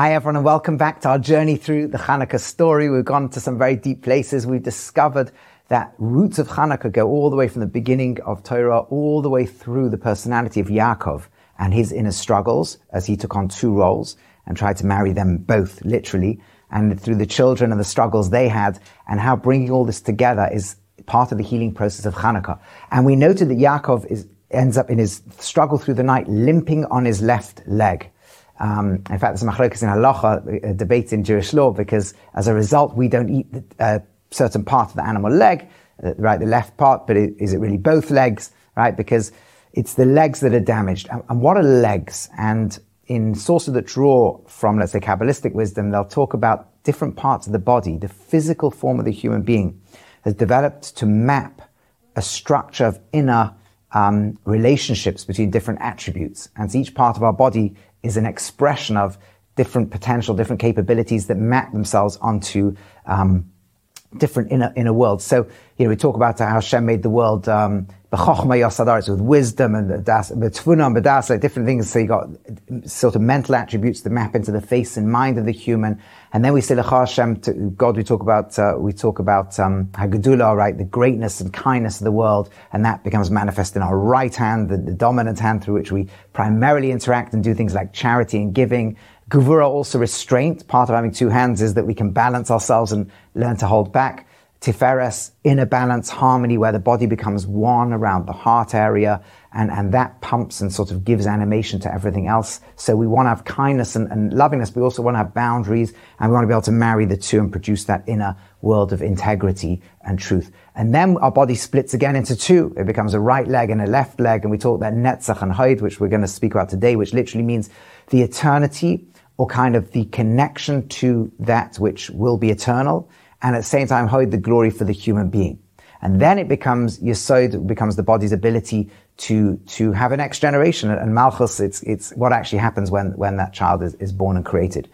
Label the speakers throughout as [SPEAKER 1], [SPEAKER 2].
[SPEAKER 1] Hi, everyone, and welcome back to our journey through the Hanukkah story. We've gone to some very deep places. We've discovered that roots of Hanukkah go all the way from the beginning of Torah, all the way through the personality of Yaakov and his inner struggles as he took on two roles and tried to marry them both literally, and through the children and the struggles they had, and how bringing all this together is part of the healing process of Hanukkah. And we noted that Yaakov is, ends up in his struggle through the night limping on his left leg. Um, in fact, there's a machlokas in halacha, a debate in Jewish law, because as a result, we don't eat a uh, certain part of the animal leg, uh, right, the left part, but is it really both legs, right? Because it's the legs that are damaged. And, and what are legs? And in sources that draw from, let's say, Kabbalistic wisdom, they'll talk about different parts of the body. The physical form of the human being has developed to map a structure of inner um, relationships between different attributes. And so each part of our body is an expression of different potential, different capabilities that map themselves onto um, different inner inner worlds. So you know, we talk about how Hashem made the world um, with wisdom and the tfuna and badas, like different things. So you got sort of mental attributes that map into the face and mind of the human. And then we say Hashem to God. We talk about uh, we talk about um, right? The greatness and kindness of the world, and that becomes manifest in our right hand, the, the dominant hand through which we primarily interact and do things like charity and giving. Gevura also restraint. Part of having two hands is that we can balance ourselves and learn to hold back. Tiferes, inner balance, harmony, where the body becomes one around the heart area, and, and that pumps and sort of gives animation to everything else. So we want to have kindness and, and lovingness, but we also want to have boundaries, and we want to be able to marry the two and produce that inner world of integrity and truth. And then our body splits again into two. It becomes a right leg and a left leg, and we talk about Netzach and Haid, which we're going to speak about today, which literally means the eternity or kind of the connection to that which will be eternal, and at the same time hold the glory for the human being. And then it becomes Yesod, becomes the body's ability to, to have a next generation. And Malchus, it's, it's what actually happens when, when that child is, is born and created.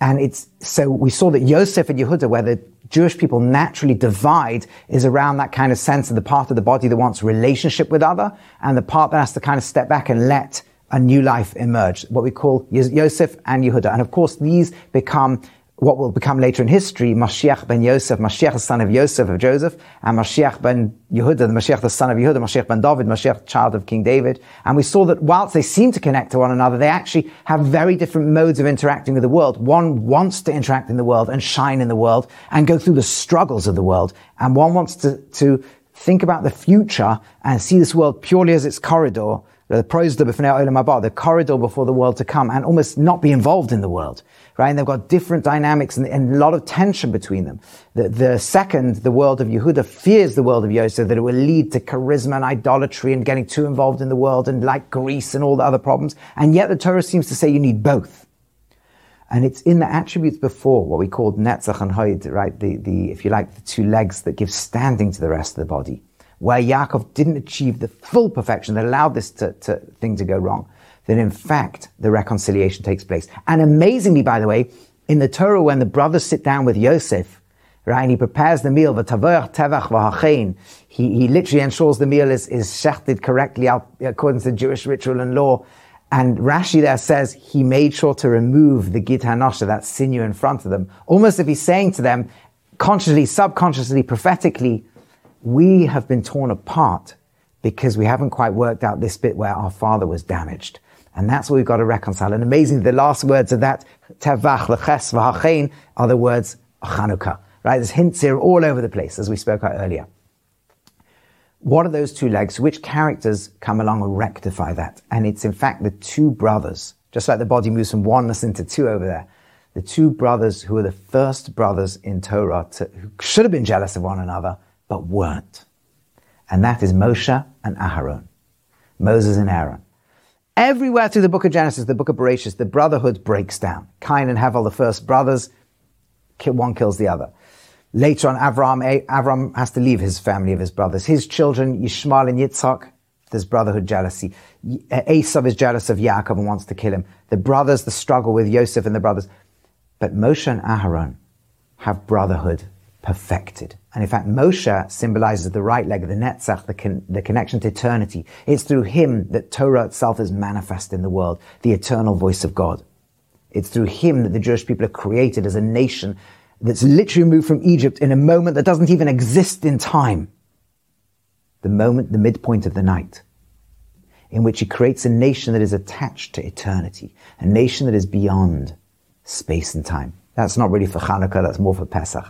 [SPEAKER 1] And it's, so we saw that Yosef and Yehuda, where the Jewish people naturally divide, is around that kind of sense of the part of the body that wants relationship with other, and the part that has to kind of step back and let a new life emerge, what we call Yosef and Yehuda. And of course, these become what will become later in history, Mashiach ben Yosef, Mashiach the son of Yosef of Joseph, and Mashiach ben Yehuda, the Mashiach the son of Yehuda, Mashiach ben David, Mashiach child of King David. And we saw that whilst they seem to connect to one another, they actually have very different modes of interacting with the world. One wants to interact in the world and shine in the world and go through the struggles of the world. And one wants to, to think about the future and see this world purely as its corridor the the corridor before the world to come, and almost not be involved in the world, right? And they've got different dynamics and, and a lot of tension between them. The, the, second, the world of Yehuda fears the world of Yosef, that it will lead to charisma and idolatry and getting too involved in the world and like Greece and all the other problems. And yet the Torah seems to say you need both. And it's in the attributes before, what we called Netzach and Hoid, right? The, the, if you like, the two legs that give standing to the rest of the body where Yaakov didn't achieve the full perfection that allowed this to, to, thing to go wrong, then in fact the reconciliation takes place. And amazingly, by the way, in the Torah, when the brothers sit down with Yosef, right, and he prepares the meal, he, he literally ensures the meal is, is shechted correctly according to Jewish ritual and law. And Rashi there says he made sure to remove the gid hanasheh, that sinew in front of them, almost if he's saying to them, consciously, subconsciously, prophetically, we have been torn apart because we haven't quite worked out this bit where our father was damaged. And that's what we've got to reconcile. And amazingly, the last words of that, tevach, leches, v'hachein, are the words Chanukah. Right? There's hints here all over the place, as we spoke about earlier. What are those two legs? Which characters come along and rectify that? And it's in fact the two brothers, just like the body moves from oneness into two over there. The two brothers who are the first brothers in Torah to, who should have been jealous of one another, but weren't. And that is Moshe and Aharon. Moses and Aaron. Everywhere through the book of Genesis, the book of Bereshit, the brotherhood breaks down. Cain and Hevel, the first brothers, one kills the other. Later on, Avram, Avram has to leave his family of his brothers. His children, Yishmael and Yitzhak, there's brotherhood jealousy. Uh, Esau is jealous of Yaakov and wants to kill him. The brothers, the struggle with Yosef and the brothers. But Moshe and Aharon have brotherhood perfected. And in fact, Moshe symbolizes the right leg of the Netzach, the, con- the connection to eternity. It's through him that Torah itself is manifest in the world, the eternal voice of God. It's through him that the Jewish people are created as a nation that's literally moved from Egypt in a moment that doesn't even exist in time. The moment, the midpoint of the night, in which he creates a nation that is attached to eternity, a nation that is beyond space and time. That's not really for Hanukkah, that's more for Pesach.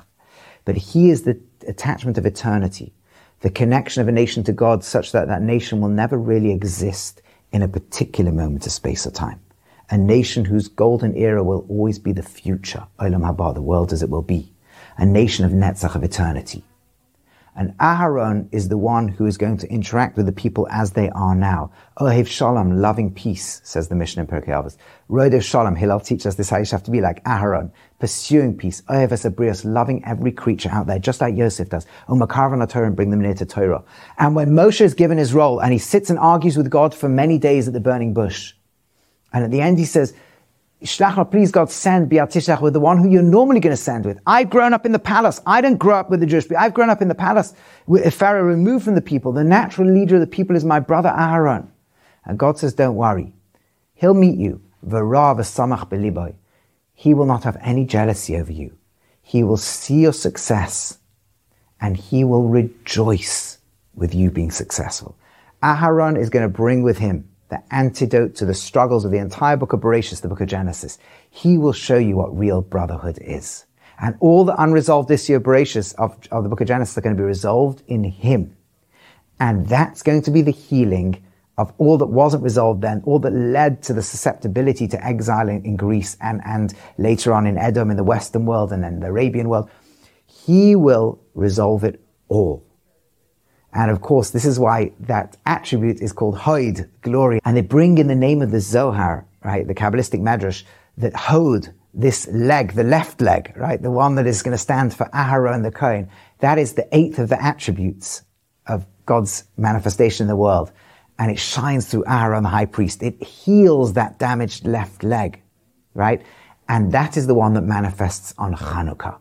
[SPEAKER 1] But he is the attachment of eternity, the connection of a nation to God such that that nation will never really exist in a particular moment of space or time. A nation whose golden era will always be the future, Olam Haba, the world as it will be. A nation of Netzach, of eternity. And Aharon is the one who is going to interact with the people as they are now. Ohev Shalom, loving peace, says the Mishnah in Pirkei Avos. Rodev Shalom, Hillel teaches us this how you have to be like Aharon, pursuing peace. Ohev Esabrios, loving every creature out there, just like Yosef does. Umakarvan Torah and bring them near to Torah. And when Moshe is given his role and he sits and argues with God for many days at the burning bush, and at the end he says, Shlachar, oh, please God, send Beatishach with the one who you're normally going to send with. I've grown up in the palace. I didn't grow up with the Jewish people. I've grown up in the palace with Pharaoh removed from the people. The natural leader of the people is my brother Aaron. And God says, don't worry. He'll meet you. He will not have any jealousy over you. He will see your success and he will rejoice with you being successful. Aharon is going to bring with him the antidote to the struggles of the entire book of Bereshit, the book of Genesis. He will show you what real brotherhood is. And all the unresolved issue of Bereshit of, of the book of Genesis are going to be resolved in Him. And that's going to be the healing of all that wasn't resolved then, all that led to the susceptibility to exile in, in Greece and, and later on in Edom in the Western world and then the Arabian world. He will resolve it all. And of course, this is why that attribute is called Hod, glory. And they bring in the name of the Zohar, right, the Kabbalistic Medrash, that Hod, this leg, the left leg, right, the one that is going to stand for Aharon the Kohen, that is the eighth of the attributes of God's manifestation in the world. And it shines through Aharon the high priest. It heals that damaged left leg, right? And that is the one that manifests on Chanukah.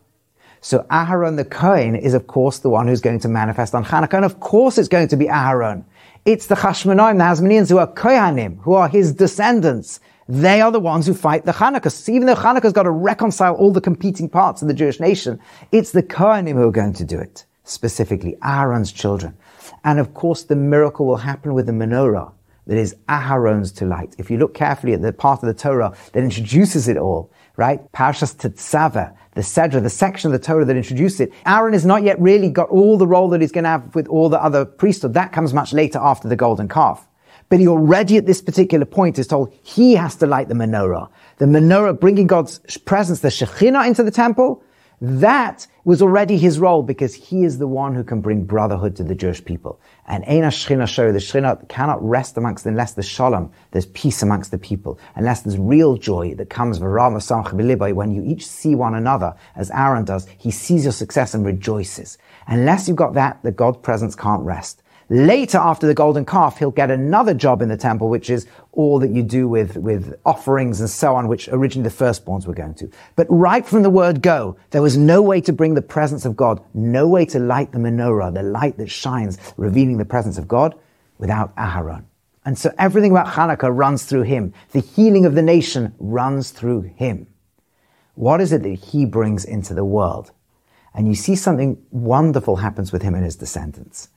[SPEAKER 1] So Aharon the Kohen is of course the one who's going to manifest on Hanukkah. And of course it's going to be Aharon. It's the Chashmonaim, the Hasmoneans who are Kohanim, who are his descendants. They are the ones who fight the Hanukkah. So even though Hanukkah's got to reconcile all the competing parts of the Jewish nation, it's the Kohanim who are going to do it. Specifically, Aaron's children. And of course the miracle will happen with the menorah that is Aharon's to light. If you look carefully at the part of the Torah that introduces it all, right? Parshas Tetzaveh, the Sedra, the section of the Torah that introduced it. Aaron has not yet really got all the role that he's going to have with all the other priesthood. That comes much later after the golden calf. But he already at this particular point is told he has to light the menorah. The menorah bringing God's presence, the Shekhinah into the temple, that was already his role because he is the one who can bring brotherhood to the Jewish people. And Eina Shechina show the Shechina cannot rest amongst unless there's shalom, there's peace amongst the people, unless there's real joy that comes when you each see one another, as Aaron does, he sees your success and rejoices. Unless you've got that, the God presence can't rest. Later, after the golden calf, he'll get another job in the temple, which is all that you do with, with offerings and so on, which originally the firstborns were going to. But right from the word go, there was no way to bring the presence of God, no way to light the menorah, the light that shines, revealing the presence of God, without Aharon. And so everything about Hanukkah runs through him. The healing of the nation runs through him. What is it that he brings into the world? And you see something wonderful happens with him and his descendants.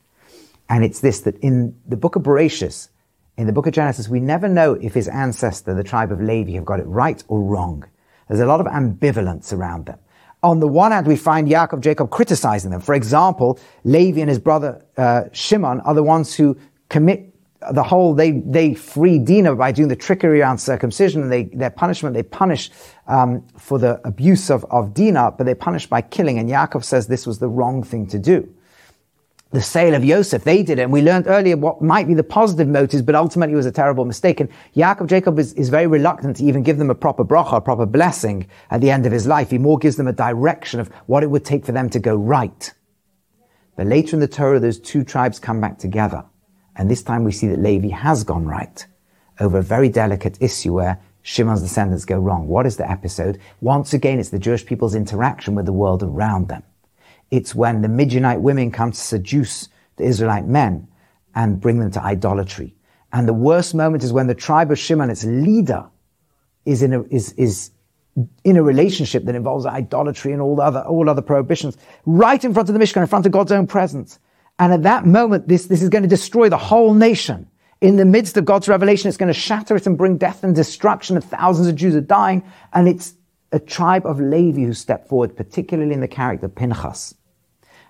[SPEAKER 1] And it's this, that in the book of Bereshit, in the book of Genesis, we never know if his ancestor, the tribe of Levi, have got it right or wrong. There's a lot of ambivalence around them. On the one hand, we find Yaakov, Jacob criticizing them. For example, Levi and his brother uh, Shimon are the ones who commit the whole, they, they free Dinah by doing the trickery around circumcision and they, their punishment, they punish um, for the abuse of, of Dinah, but they punish by killing. And Yaakov says this was the wrong thing to do the sale of Yosef. They did it. And we learned earlier what might be the positive motives, but ultimately it was a terrible mistake. And Yaakov Jacob is, is very reluctant to even give them a proper bracha, a proper blessing at the end of his life. He more gives them a direction of what it would take for them to go right. But later in the Torah, those two tribes come back together. And this time we see that Levi has gone right over a very delicate issue where Shimon's descendants go wrong. What is the episode? Once again, it's the Jewish people's interaction with the world around them. It's when the Midianite women come to seduce the Israelite men and bring them to idolatry. And the worst moment is when the tribe of Shimon, its leader, is in a, is, is in a relationship that involves idolatry and all other, all other prohibitions, right in front of the Mishkan, in front of God's own presence. And at that moment, this, this is going to destroy the whole nation. In the midst of God's revelation, it's going to shatter it and bring death and destruction, and thousands of Jews are dying. And it's a tribe of Levi who step forward, particularly in the character of Pinchas.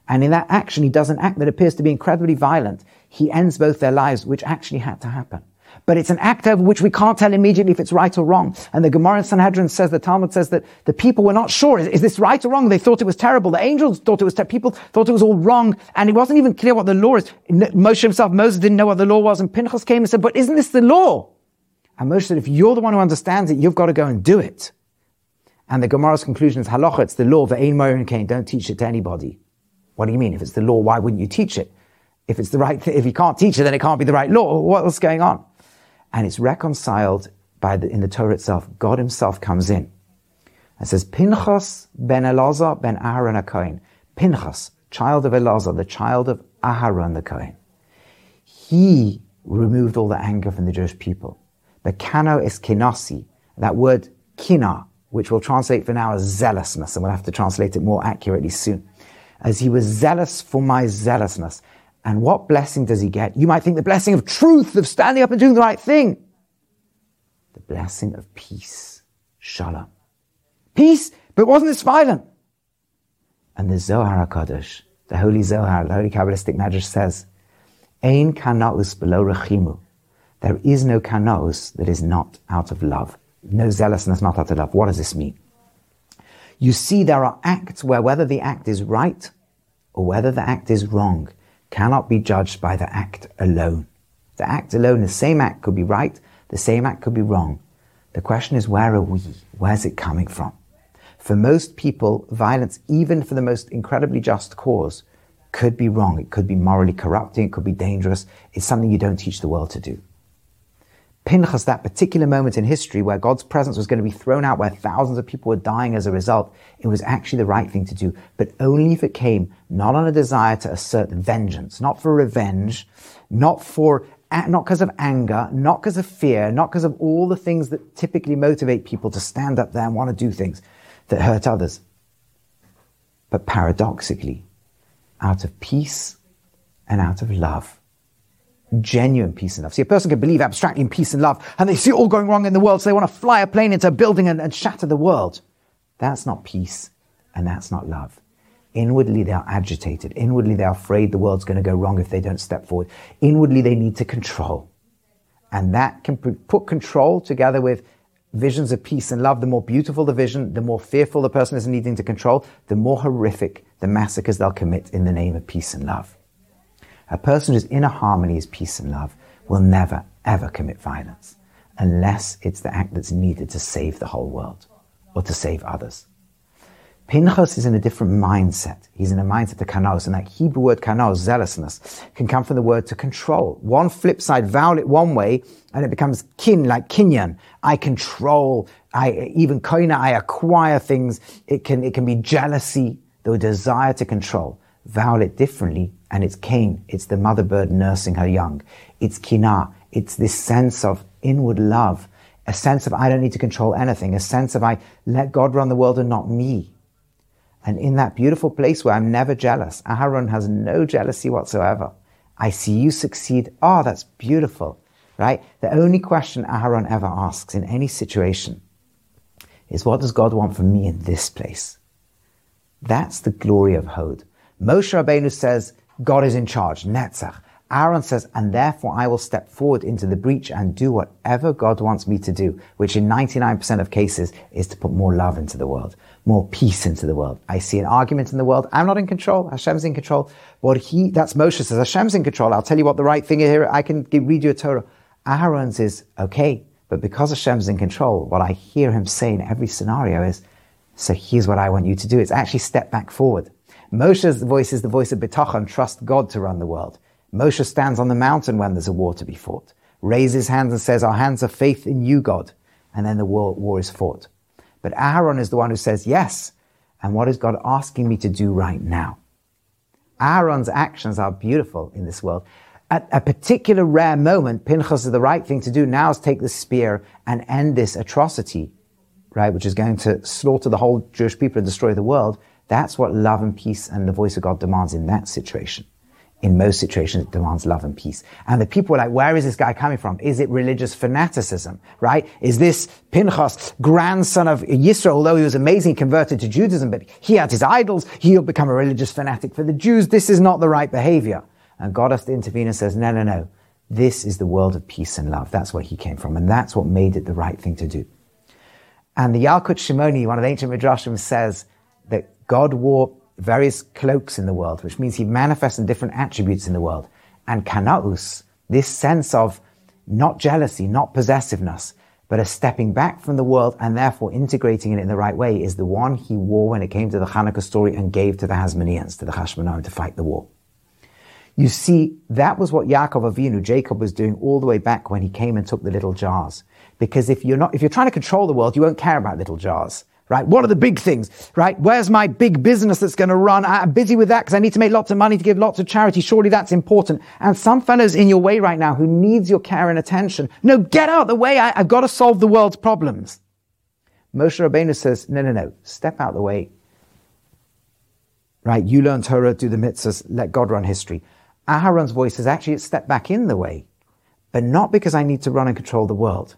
[SPEAKER 1] And in that action, he does an act that appears to be incredibly violent. He ends both their lives, which actually had to happen. But it's an act over which we can't tell immediately if it's right or wrong. And the Gemara in Sanhedrin says, the Talmud says that the people were not sure. Is, is this right or wrong? They thought it was terrible. The angels thought it was terrible. People thought it was all wrong. And it wasn't even clear what the law is. Moshe himself, Moses didn't know what the law was. And Pinchas came and said, but isn't this the law? And Moshe said, if you're the one who understands it, you've got to go and do it. And the Gemara's conclusion is halacha, it's the law, ve'ein morin kain, don't teach it to anybody. What do you mean? If it's the law, why wouldn't you teach it? If it's the right thing, if you can't teach it, then it can't be the right law. What's going on? And it's reconciled by the, in the Torah itself. God himself comes in and says, Pinchas ben Elazar ben Aharon HaKohen. Pinchas, child of Elazar, the child of Aharon the Kohen. He removed all the anger from the Jewish people. The kano es kinasi, that word kina, which we'll translate for now as zealousness, and we'll have to translate it more accurately soon. As he was zealous for my zealousness. And what blessing does he get? You might think the blessing of truth, of standing up and doing the right thing. The blessing of peace. Shalom. Peace, but wasn't this violent? And the Zohar HaKadosh, the Holy Zohar, the Holy Kabbalistic Medrash says, Ein kanaus below rechimu. There is no kanaus that is not out of love no zealousness, not utter love. What does this mean? You see, there are acts where whether the act is right or whether the act is wrong cannot be judged by the act alone. The act alone, the same act could be right, the same act could be wrong. The question is, where are we? Where's it coming from? For most people, violence, even for the most incredibly just cause, could be wrong. It could be morally corrupting. It could be dangerous. It's something you don't teach the world to do. Pinchas, that particular moment in history where God's presence was going to be thrown out, where thousands of people were dying as a result, it was actually the right thing to do, but only if it came not on a desire to assert vengeance, not for revenge, not for not because of anger, not because of fear, not because of all the things that typically motivate people to stand up there and want to do things that hurt others. But paradoxically, out of peace and out of love genuine peace and love. See, a person can believe abstractly in peace and love, and they see it all going wrong in the world, so they want to fly a plane into a building and, and shatter the world. That's not peace, and that's not love. Inwardly, they are agitated. Inwardly, they are afraid the world's going to go wrong if they don't step forward. Inwardly, they need to control. And that can put control together with visions of peace and love. The more beautiful the vision, the more fearful the person is needing to control, the more horrific the massacres they'll commit in the name of peace and love. A person whose inner harmony is peace and love will never, ever commit violence unless it's the act that's needed to save the whole world or to save others. Pinchas is in a different mindset. He's in a mindset of kanos, and that Hebrew word kanos, zealousness, can come from the word to control. One flip side, vowel it one way, and it becomes kin, like kinyan. I control, I, even koina, I acquire things. It can, it can be jealousy, the desire to control. Vowel it differently, and it's Cain. It's the mother bird nursing her young. It's Kina. It's this sense of inward love, a sense of I don't need to control anything, a sense of I let God run the world and not me. And in that beautiful place where I'm never jealous, Aharon has no jealousy whatsoever. I see you succeed. Oh, that's beautiful, right? The only question Aharon ever asks in any situation is what does God want from me in this place? That's the glory of Hod. Moshe Rabbeinu says, God is in charge, Netzach. Aaron says, and therefore I will step forward into the breach and do whatever God wants me to do, which in 99% of cases is to put more love into the world, more peace into the world. I see an argument in the world. I'm not in control. Hashem's in control. What he, that's Moshe says, Hashem's in control. I'll tell you what the right thing is here. I can read you a Torah. Aaron's is okay, but because Hashem's in control, what I hear him say in every scenario is, so here's what I want you to do. It's actually step back forward. Moshe's voice is the voice of bitachon, trust God to run the world. Moshe stands on the mountain when there's a war to be fought, raises hands and says, our hands are faith in you, God. And then the war, war is fought. But Aaron is the one who says, yes. And what is God asking me to do right now? Aaron's actions are beautiful in this world. At a particular rare moment, Pinchas is the right thing to do now is take the spear and end this atrocity right, which is going to slaughter the whole Jewish people and destroy the world, that's what love and peace and the voice of God demands in that situation. In most situations, it demands love and peace. And the people are like, where is this guy coming from? Is it religious fanaticism, right? Is this Pinchas, grandson of Yisro, although he was amazing, converted to Judaism, but he had his idols, he'll become a religious fanatic for the Jews. This is not the right behavior. And God has to intervene and says, no, no, no. This is the world of peace and love. That's where he came from. And that's what made it the right thing to do. And the Yalkut Shimoni, one of the ancient Midrashim, says that God wore various cloaks in the world, which means he manifests in different attributes in the world. And kanaus, this sense of not jealousy, not possessiveness, but a stepping back from the world and therefore integrating it in the right way is the one he wore when it came to the Hanukkah story and gave to the Hasmoneans, to the Hashmonaim to fight the war. You see, that was what Yaakov Avinu, Jacob was doing all the way back when he came and took the little jars. Because if you're not, if you're trying to control the world, you won't care about little jars right? What are the big things, right? Where's my big business that's going to run? I'm busy with that because I need to make lots of money to give lots of charity. Surely that's important. And some fellows in your way right now who needs your care and attention. No, get out the way. I, have got to solve the world's problems. Moshe Rabbeinu says, no, no, no, step out the way. Right? You learn Torah, do the mitzvahs, let God run history. Aharon's voice is actually step back in the way, but not because I need to run and control the world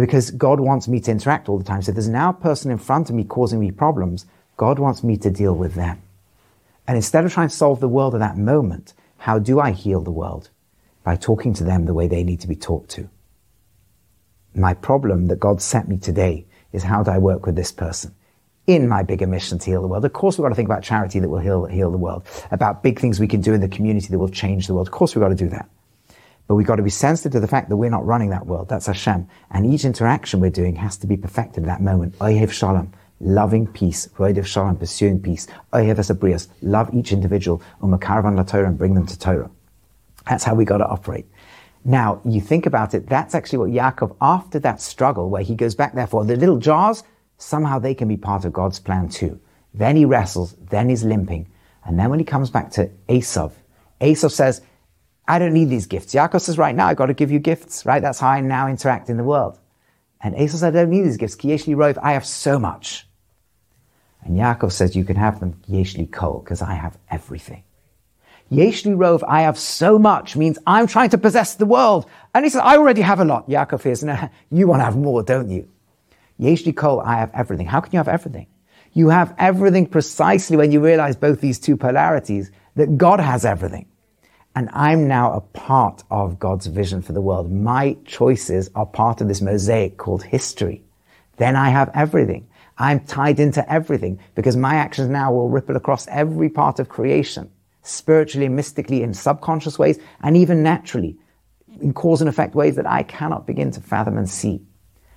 [SPEAKER 1] because God wants me to interact all the time. So there's now a person in front of me causing me problems. God wants me to deal with them. And instead of trying to solve the world at that moment, how do I heal the world? By talking to them the way they need to be talked to. My problem that God sent me today is how do I work with this person? in my bigger mission to heal the world. Of course, we've got to think about charity that will heal, heal the world, about big things we can do in the community that will change the world. Of course, we've got to do that. But we've got to be sensitive to the fact that we're not running that world. That's Hashem. And each interaction we're doing has to be perfected at that moment. Ohev Shalom, loving peace. Roidev Shalom, pursuing peace. Ohev Esabrias, love each individual. Umakaravan La Torah, and bring them to Torah. That's how we got to operate. Now, you think about it, that's actually what Yaakov, after that struggle where he goes back there for the little jars, somehow they can be part of God's plan too. Then he wrestles, then he's limping. And then when he comes back to Esav, Esav says, I don't need these gifts. Yaakov says, right now, I've got to give you gifts, right? That's how I now interact in the world. And Esau says, I don't need these gifts. Kiyeshli rov, I have so much. And Yaakov says, you can have them, Kiyeshli kol, because I have everything. Yeshli rov, I have so much, means I'm trying to possess the world. And he says, I already have a lot. Yaakov says, no, you want to have more, don't you? Yeshli kol, I have everything. How can you have everything? You have everything precisely when you realize both these two polarities, that God has everything. And I'm now a part of God's vision for the world. My choices are part of this mosaic called history. Then I have everything. I'm tied into everything because my actions now will ripple across every part of creation, spiritually, mystically, in subconscious ways, and even naturally, in cause and effect ways that I cannot begin to fathom and see.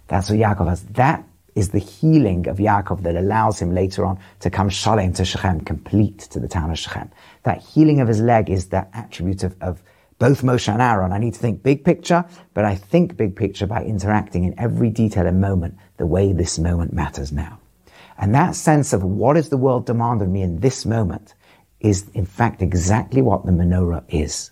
[SPEAKER 1] That's what Yaakov has. That is the healing of Yaakov that allows him later on to come shalem to Shechem, complete to the town of Shechem. That healing of his leg is that attribute of, of both Moshe and Aaron. I need to think big picture, but I think big picture by interacting in every detail and moment the way this moment matters now. And that sense of what is the world demand of me in this moment is in fact exactly what the menorah is.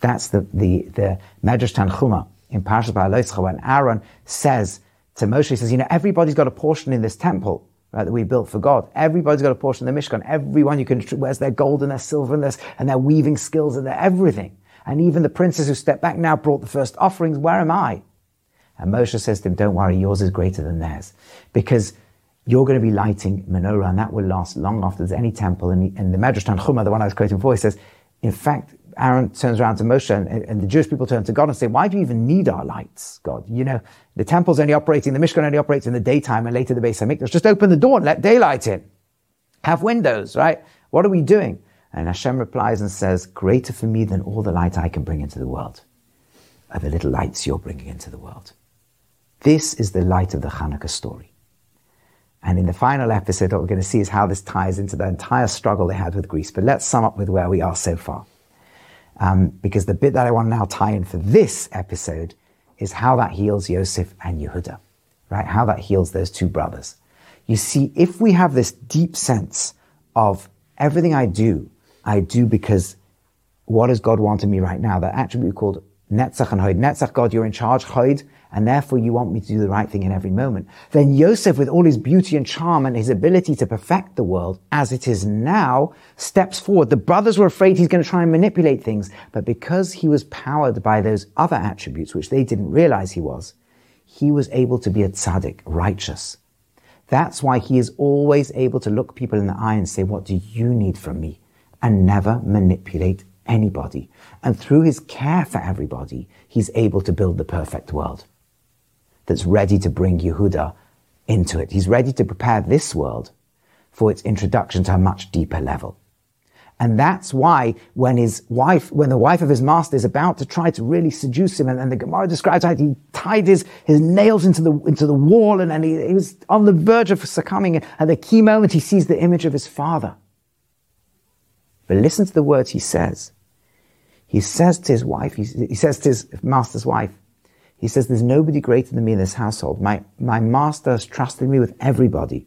[SPEAKER 1] That's the, the, the Medrash Tanchuma in Parashat Beha'aloscha when Aaron says, to Moshe, he says, you know, everybody's got a portion in this temple, right, that we built for God. Everybody's got a portion in the Mishkan. Everyone you can, where's their gold and their silver and their, and their weaving skills and their everything. And even the princes who stepped back now brought the first offerings. Where am I? And Moshe says to him, don't worry, yours is greater than theirs. Because you're going to be lighting menorah and that will last long after there's any temple. And, the Medrash Tanchuma, the one I was quoting before, he says, in fact, Aaron turns around to Moshe and, and, the Jewish people turn to God and say, why do you even need our lights, God? You know, the temple's only operating, the Mishkan only operates in the daytime and later the Beis HaMikdash. Just open the door and let daylight in. Have windows, right? What are we doing? And Hashem replies and says, greater for me than all the light I can bring into the world are the little lights you're bringing into the world. This is the light of the Hanukkah story. And in the final episode, what we're going to see is how this ties into the entire struggle they had with Greece. But let's sum up with where we are so far. Um, because the bit that I want to now tie in for this episode is how that heals Yosef and Yehuda, right? How that heals those two brothers. You see, if we have this deep sense of everything I do, I do because what does God want of me right now? That attribute called Netzach and Hoid. Netzach, God, you're in charge. Hoid, and therefore you want me to do the right thing in every moment. Then Yosef, with all his beauty and charm and his ability to perfect the world as it is now, steps forward. The brothers were afraid he's going to try and manipulate things, but because he was powered by those other attributes, which they didn't realize he was, he was able to be a tzaddik, righteous. That's why he is always able to look people in the eye and say, what do you need from me? And never manipulate anybody. And through his care for everybody, he's able to build the perfect world that's ready to bring Yehuda into it. He's ready to prepare this world for its introduction to a much deeper level. And that's why when his wife, when the wife of his master is about to try to really seduce him, and, and the Gemara describes how he tied his, his nails into the, into the wall and, and he, he was on the verge of succumbing. At the key moment, he sees the image of his father. But listen to the words he says. He says to his wife, he, he says to his master's wife, he says, there's nobody greater than me in this household. My, my master has trusted me with everybody.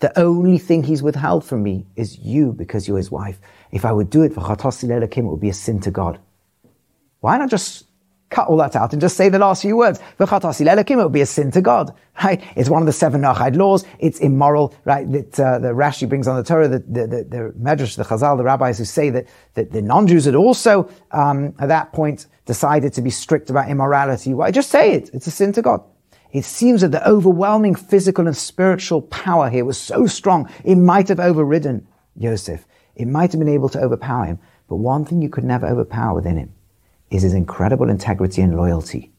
[SPEAKER 1] The only thing he's withheld from me is you because you're his wife. If I would do it for Chatasi Kim, it would be a sin to God. Why not just cut all that out and just say the last few words? It would be a sin to God, right? It's one of the seven Noachide laws. It's immoral, right? That uh, the Rashi brings on the Torah, the, the, the, the Medrash, the Chazal, the rabbis who say that, that the non-Jews had also, um, at that point, decided to be strict about immorality. Why? Just say it. It's a sin to God. It seems that the overwhelming physical and spiritual power here was so strong, it might have overridden Joseph. It might have been able to overpower him. But one thing you could never overpower within him is his incredible integrity and loyalty.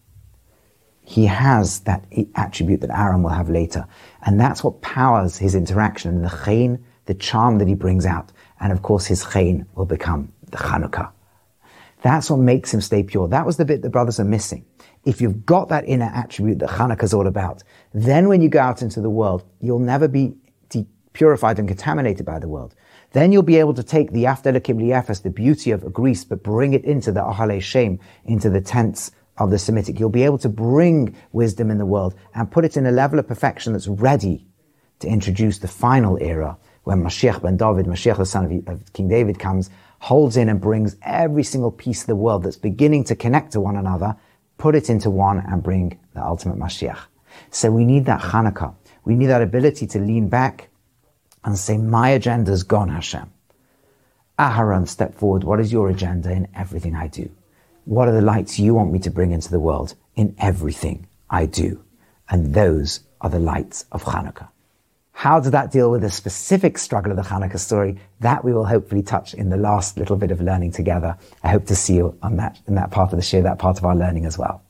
[SPEAKER 1] He has that attribute that Aaron will have later. And that's what powers his interaction and the chayin, the charm that he brings out. And of course, his chayin will become the Chanukah. That's what makes him stay pure. That was the bit the brothers are missing if you've got that inner attribute that Hanukkah is all about, then when you go out into the world, you'll never be de- purified and contaminated by the world. Then you'll be able to take the Afdelakim Liefas, the beauty of Greece, but bring it into the Ahale Shem, into the tents of the Semitic. You'll be able to bring wisdom in the world and put it in a level of perfection that's ready to introduce the final era when Mashiach ben David, Mashiach the son of, of King David comes, holds in and brings every single piece of the world that's beginning to connect to one another put it into one and bring the ultimate Mashiach. So we need that Hanukkah. We need that ability to lean back and say, my agenda is gone, Hashem. Aharon, step forward. What is your agenda in everything I do? What are the lights you want me to bring into the world in everything I do? And those are the lights of Hanukkah. How does that deal with the specific struggle of the Hanukkah story? That we will hopefully touch in the last little bit of learning together. I hope to see you on that, in that part of the show, that part of our learning as well.